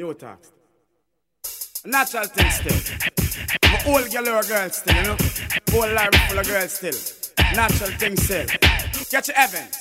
New tax. Natural thing still. My old girl or girl still, you know. Whole life full of girls still. Natural thing still. Get your Evans.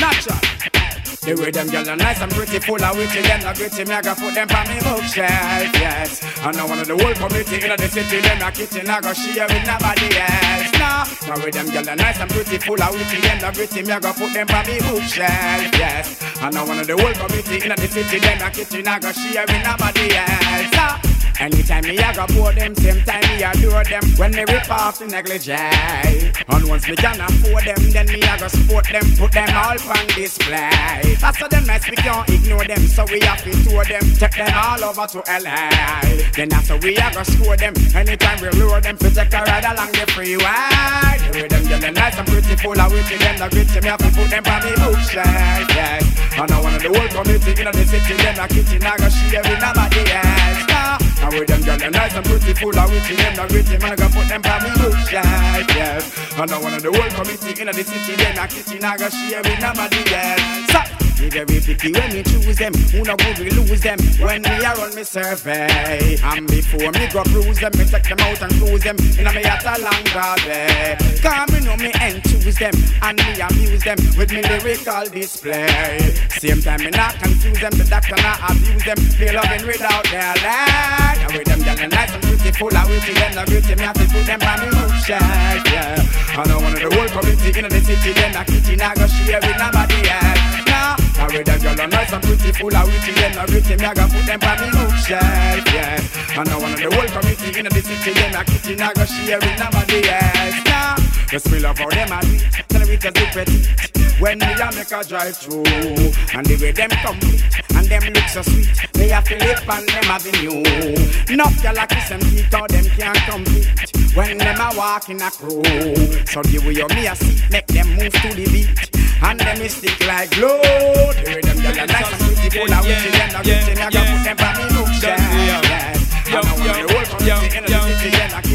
Natural. The way them girls are nice and pretty, full of witty, them not gritty, me I got put them on me bookshelf, yes. And now one of the whole community in the city, them not kitchen, I got share with nobody else. Nah, now with them girls are nice and pretty, full of witty, them not gritty, me I got put them on me bookshelf, yes. And now one of the whole community in the city, them not kitchen, I got share with nobody else. Nah. Anytime me I go pour them, same time me adore them. When me rip off the negligee, and once me can afford them, then me I go support them, put them all on display. So them nice, we can't ignore them, so we have to tour them, take them all over to LA. Then after we I go score them. Anytime we lure them, to take a ride along the freeway. The way them yelling nice and pretty, full of witty, them the gritty, me have to put them on me bookshelf. Yeah. And I want the whole community in the city, them the kitchen, I go share with nobody else. Nah. And with them girl, them nice and full of witty, them not gritty, man, I go put them on me bookshelf, yeah. And I want the whole committee in the city, them a kitchen, I go share with nobody else. So, be very picky when me choose them, who no good we lose them, when me a run me survey. And before me go bruise them, me take them out and cruise them, in a me at a long day. Cause me know me and choose them, and me amuse them with me lyrical display. Same time me not confuse them, the doctor not abuse them, feel loving without their leg. Yeah, with them girls nice and pretty, full of witty, them no gritty, me have to put them on me bookshelf, yeah. I know one of the whole community in the city, them a kitchen, I go share with nobody else. I with them girls nice and pretty, full of witty, them no gritty, me I go put them on me bookshelf, yeah. I know one of the whole community in the city, them a kitchen, I go share with nobody else. Nah, the smell of how them a do tell me it's a petite. When me a make a drive through, and the way them complete, and them look so sweet, me a it on them avenue. Enough gyal a kiss them teeth, or them can't compete. When them a walk in a crew, so way you me a see, make them move to the beat. And them is stick like glue. The way them gyal a nice and beautiful, and with them a beauty, me a go put them on me bookshelf. Yeah. Yo, yo, yo, yo,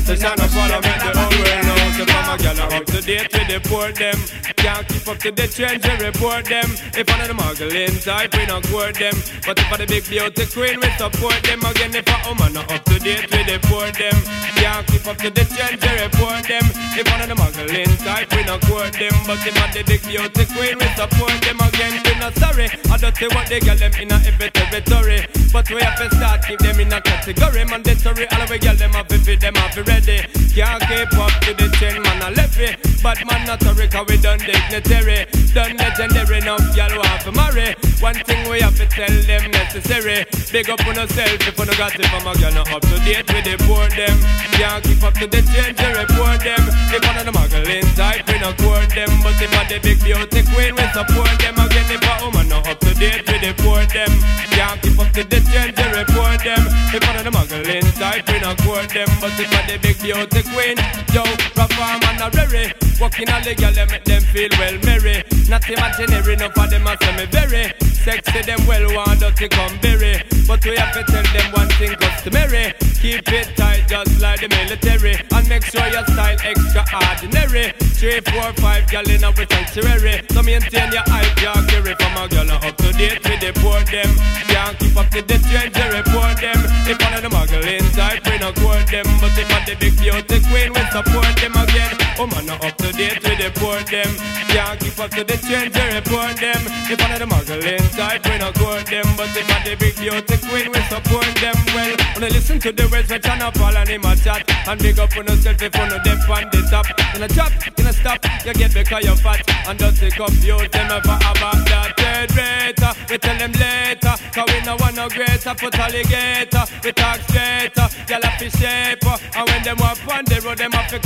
the son of I make the whole world know So from a gal up to date with the poor them Can't keep up to the trends, we report them. If of the muggling type, we not court them. But if I the big beauty queen, we support them. Again, if a woman not up to date the poor them. Can't keep up to the trends, we report them. If of the muggling type, we not court them. But if I the big beauty queen, we support them. Again, we not sorry. I don't say what they get them in a every territory. But we have to start keep them in a category. Mandatory, all we get them have to feed them have to ready. Can't keep up to the trend, man I left it. But man not sorry cause we done dignitary Done legendary, enough y'all want to marry One thing we have to tell them necessary. Big up on yourself if you no got it from a girl not up to date with the poor them. Can't keep up to the trend, you report them. If one of the muggling type, we not court them. But if I the big beauty queen, we support them. Again if a woman not up to date with the poor them. Can't keep up to the trend, you report them. If one of the muggling type, we not court them. But if I the big beauty queen, yo, perform and a rary Walking all the girl, they make them feel well merry. Not imaginary, enough of them a say me very Sexy, them well want dirty come berry. But we have to tell them one thing customary. Keep it tight just like the military. And make sure your style extraordinary. Three, four, five girl in our sanctuary. So maintain your hype, your carry. From a girl up to date with the poor them. Can't keep up to the trend, you report them. If one of the muggling type, we not court them. But if I the big beauty queen, we support them again Oh man, not up to date with the poor them. Can't keep up to the trend, you report them. If one of the muggling type, we not court them. But if I the big beauty queen, we support them Well, when I listen to the words, we turn up all and him a chat And big up on yourself if you know them on the top. In a chop, in a stop, you get because you're fat. And don't take up them ever about that. Third rate We tell them later, cause we no want no greater Put alligator, we talk straighter Y'all have to shape And when them up on the road, them have to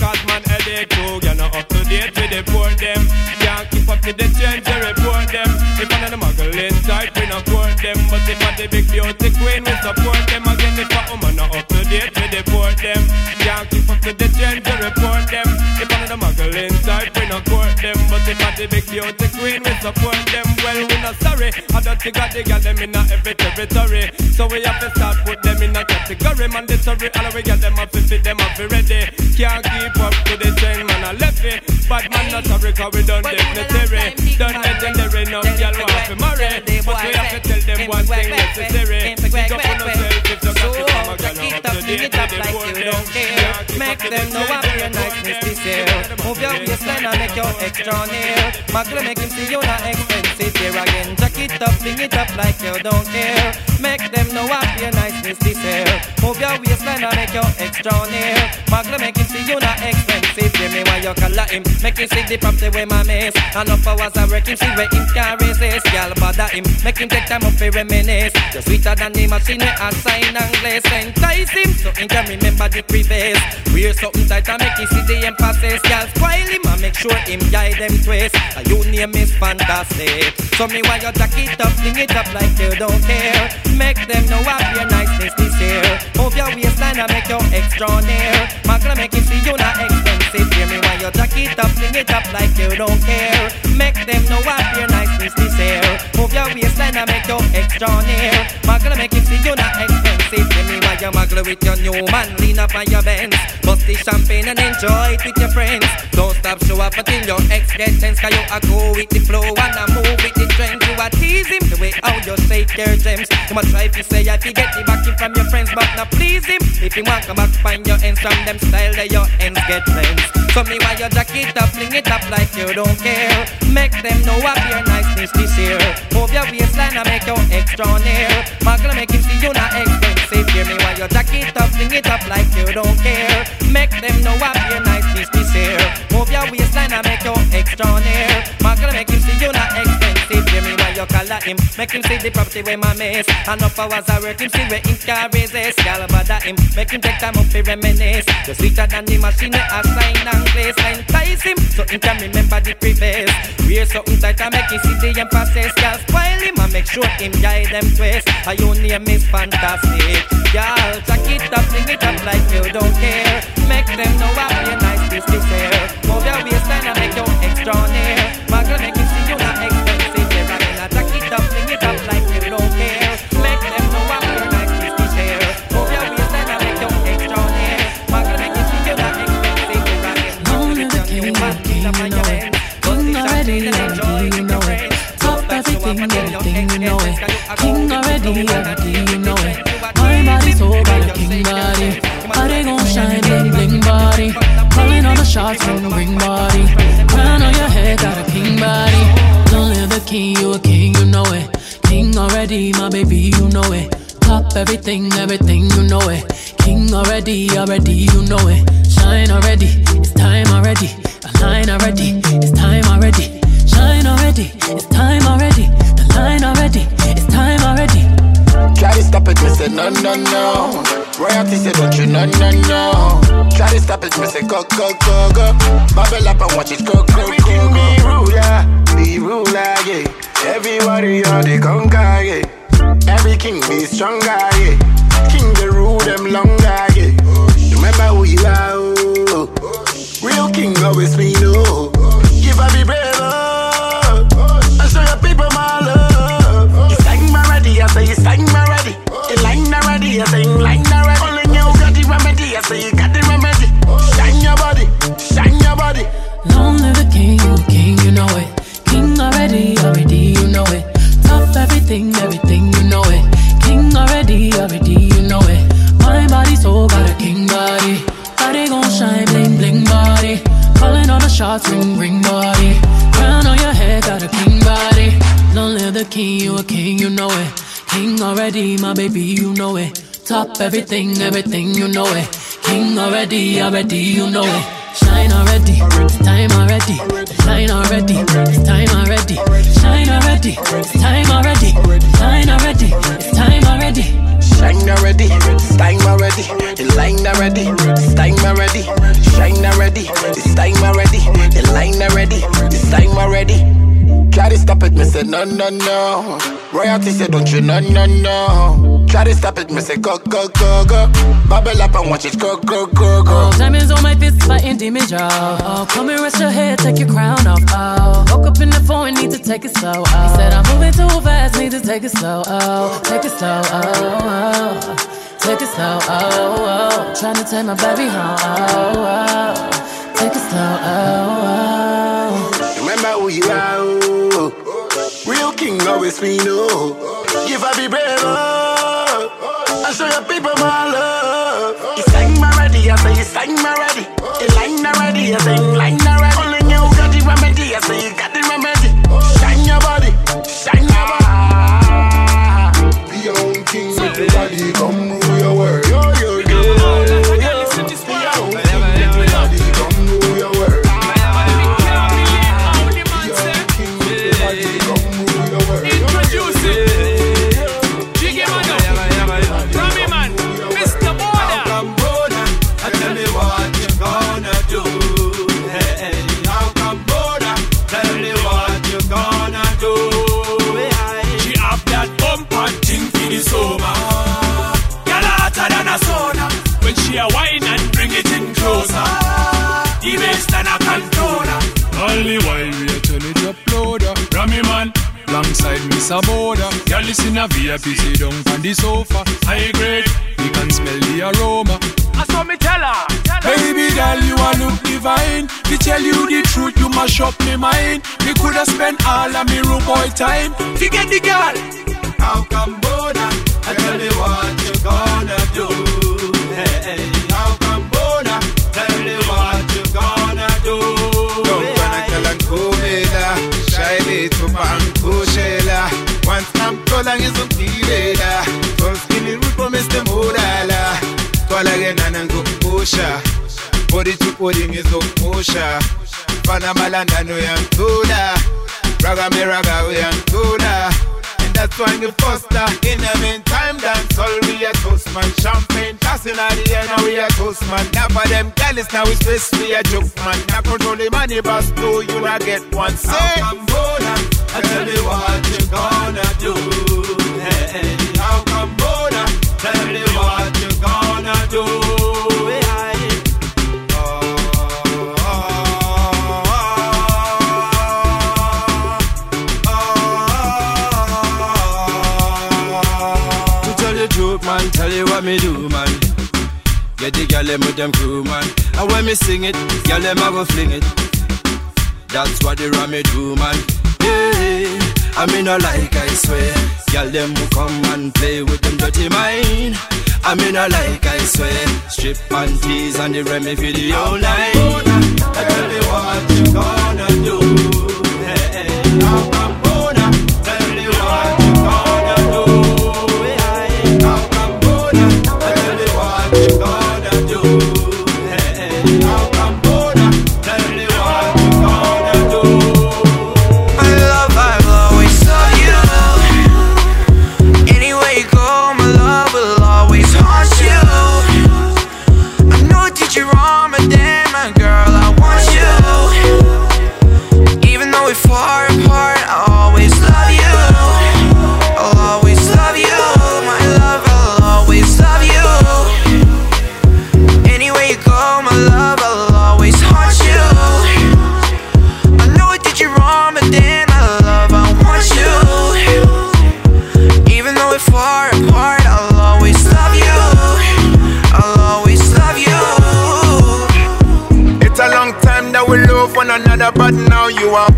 up with the poor them. Can't keep up to the change, you report them. If of the muggling type, we not court them. But if I the big beauty queen, we support them. Again, if a woman not up to date the poor them. Can't keep up to the change, you report them. If of the muggling type, we not court them. But if I the big beauty queen, we support them. Well, we not sorry. I don't think I the girl them in every territory. So we have to start put them in a category. Mandatory, all we get them up fit them up ready Can't keep up Bad man not a Africa, we done dignitary. Done legendary, no girl want to marry. But we have to tell them one thing necessary. Pick up on yourself if you got it from a girl. Up, bring it up like you don't care. Make them know I'm very nice, Mister. Dissel. Move your waistline and make your extra nail. Magle make him see you not expensive here again. Jack it up, bring it up like you don't care. Make them know I a niceness this year. Move your waistline and make your extra near. Muggle make him see you not expensive. Give me why you call him. Make him see the property where my miss. Enough hours I work him see where him can resist. Y'all bother him. Make him take time up for reminisce. You're sweeter than the machine I sign and glaze. Entice him so he can remember the previous. Wear something tight and make him see the emphasis. Y'all spoil him and make sure him guide them twist. A name is fantastic. So me why you jack it up, fling it up like you don't care. Make them know I be nice this year. Move your waistline and make your extra near. Magna make it see you not expensive. Hear me while you jack it up, fling it up like you don't care. Make them know I be nice this year. Move your waistline and make your extra near. Magna make it see you not expensive. Hear me while you muggle with your new man, lean up on your Benz. Bust the champagne and enjoy it with your friends. Don't stop, show up until your ex gets tense. Cause you a go with the flow and a move with the trend. You tease him the way how you shake your gems. You try to say I get the backing from your friends, but not please him. If you want come back, find your ends from them style that your ends get friends. So me why your jacket up, fling it up like you don't care. Make them know I a niceness this year. Move your waistline and make your extra near. Magna make him see you not expensive. Hear me while you jack it up, fling it up like you don't care. Make them know I a niceness this year. Make him see the property where my miss. Enough hours I work him see where him can resist. Y'all bother him. Make him take time up to reminisce. You're sweeter than the machine I sign and place. I Entice him so he can remember the previous. Wear something tight and make him see the emphasis. Y'all spoil him and make sure him guide them twist. A your name is fantastic. Y'all jack it up, fling it up like you don't care. Make them know I a nice this this year. Move your waistline and make your extra near. Magna make him see you Already, already, you know it. My body so got a king body. Body gon' shine, bling bling body. Calling all the shots, ring ring body. Crown on your head, got a king body. Don't live the king, you a king, you know it. King already, my baby, you know it. Top everything, everything, you know it. King already, already, you know it. Shine already, it's time already. Align already, it's time already. Shine already, it's time already. The line already, it's time already. Try to stop it, me say no, no, no. Royalty say don't you, no, no, no. Try to stop it, me say go, go, go, go. Bubble up and watch it go, go, go, go. Me ruler, the ruler, yeah. Everybody on the conquer, yeah. Every king be stronger, yeah. King the rule them longer, yeah. Remember who you are, oh. Real king always me know. Give a be I say you line. Only you got the remedy, I say you got the remedy. Shine your body, shine your body. Long live the king, king, you know it. King already, already, you know it. Top everything, everything, you know it. King already, already, you know it. My body so got a king body. Body gon' shine, bling bling body. Calling all the shots, ring ring body. Crown on your head, got a king body. Long live the king, you a king, you know it. King already, my baby, you know it. Top everything, everything, you know it. King already, already, you know it. Shine already, time already. Shine already, time already. Shine already, time already. Shine already, time already. Shine already, time already. The line already, time already. Shine already, time already. The line already, time already. Try to stop it, me say no, no, no. Royalty say don't you, no, no, no. Try to stop it, me say go, go, go, go. Bubble up and watch it go, go, go, go. Oh, diamonds on my fist, fighting demons, y'all. Oh, come and rest your head, take your crown off. Oh, woke up in the phone, need to take it slow. Oh, he said I'm moving too fast, need to take it slow. Oh, take it slow. Oh, oh. take it slow. Oh, oh. trying to take my baby home. Oh, oh. take it slow. Oh, oh. Remember who you are, oh. Real king always we know. Give a be brave, oh. And show your people my love. You sang my ready, I say you sign already. The line already, I say sing line already. Only you got the remedy, I say you got the remedy. Shine your body, shine your body. Be your own king, make your body come a sit down on the sofa. High grade, we can smell the aroma. I saw me tell her. Baby girl, you a look divine. To tell you the truth, you mash up me mind. Me coulda spent all of me room boy time. Forget the girl. How come, Boda? I tell me what you gonna do. Tolskini rupo mr mudala twala-ke nana fana malandano that's why we foster. In the meantime, dance all we toast man. Champagne passing at the end, we a toast man. Now girls, now we space we a joke man. Now control the money, boss, do you a get one say? How come Boda? I tell me what you gonna do. Hey, how come Boda? Tell me what you gonna do. To tell truth man, tell you what me do, Get the gal with them crew, man. And when me sing it, gal them a go fling it. That's what the ram do, man. Yeah, I mean I like, I swear. Gal them who come and play with them dirty mind. I mean I like, I swear. Strip panties and the remy for the whole night. I tell you what you gonna do. Hey, hey,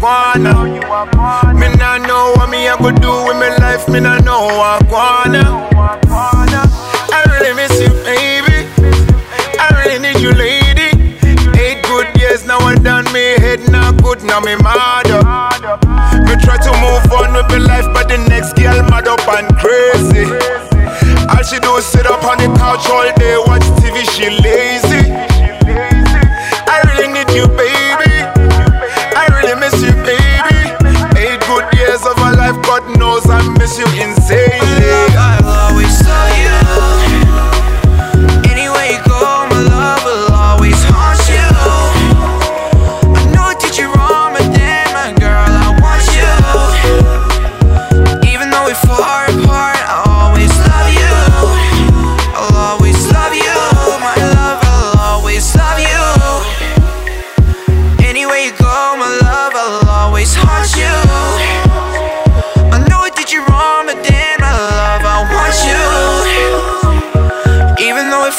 gone. Me not know what me I could do with my life, me not know what I wanna. I really miss you, baby. I really need you, lady. Eight good years now I done me head not good, now me mad up. Me try to move on with my life, but the next girl mad up and crazy. All she do is sit up on the couch all day, watch TV, she lazy.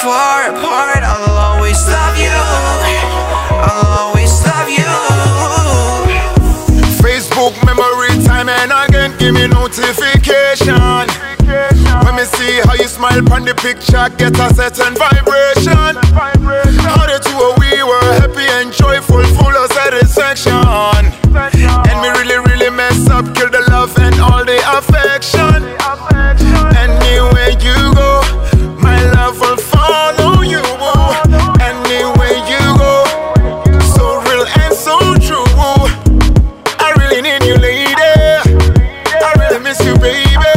far apart, I'll always love you. I'll always love you. Facebook memory time and again, give me notification. Let me see how you smile on the picture, get a certain vibration. How the two of we were happy and joyful, full of satisfaction. And me really, really mess up, kill the love and all the affection. lady. I really miss you, baby.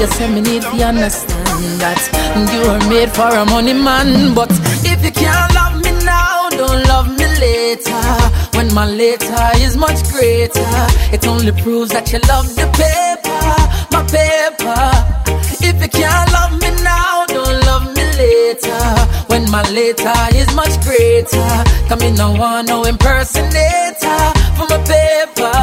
you say me need to understand that you are made for a money man. But if you can't love me now, don't love me later. When my later is much greater, it only proves that you love the paper, my paper. If you can't love me now, don't love me later. When my later is much greater, come in, no one, no impersonator for my paper.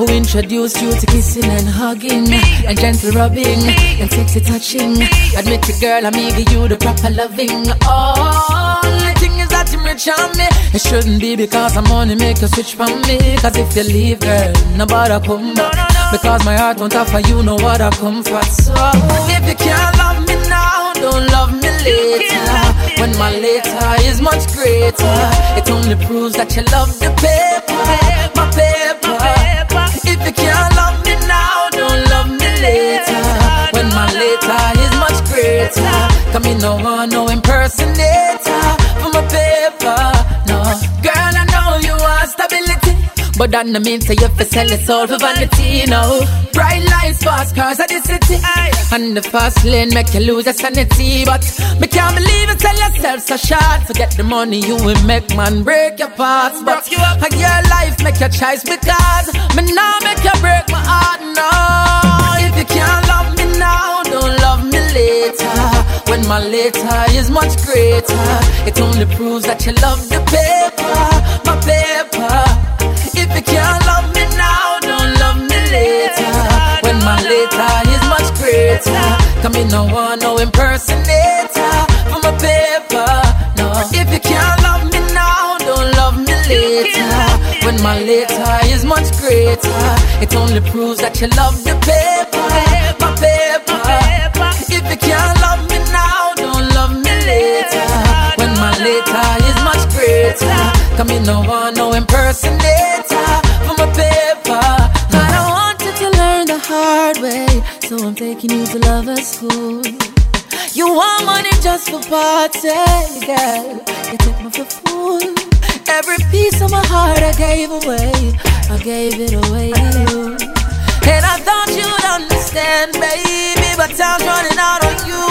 who introduced you to kissing and hugging me. and gentle rubbing me. and sexy touching. Me. Admit it, girl, I'm giving you the proper loving. Only thing is that you're rich on me. It shouldn't be because I'm only make a switch from me. Cause if you leave, girl, nobody come back. No, no, no. Because my heart won't offer you know what I come for. So if you can't love me now, don't love me later. Love when my later is much greater, it only proves that you love the paper, my paper. later is much greater. Come in, no one, no impersonator for my paper. No, girl, I know you want stability, but that no mean to you for sell it all for vanity. No, bright lights, fast cars of the city, Aye. and the fast lane make you lose your sanity. But me can't believe you sell yourself so short. Forget the money you will make, man, break your past. But you up. a your life, make your choice because me now make you break my heart. No, if you can't. My later is much greater, it only proves that you love the paper, my paper. If you can't love me now, don't love me later. When my later is much greater, come in no one, no impersonator for my paper. No, if you can't love me now, don't love me later. When my later is much greater, it only proves that you love the paper, paper. Come in no one, no impersonator for my paper. I don't want to learn the hard way, so I'm taking you to lover school. You want money just for party, girl. You take me for fool. Every piece of my heart I gave away, I gave it away to you. And I thought you'd understand, baby, but time's running out on you,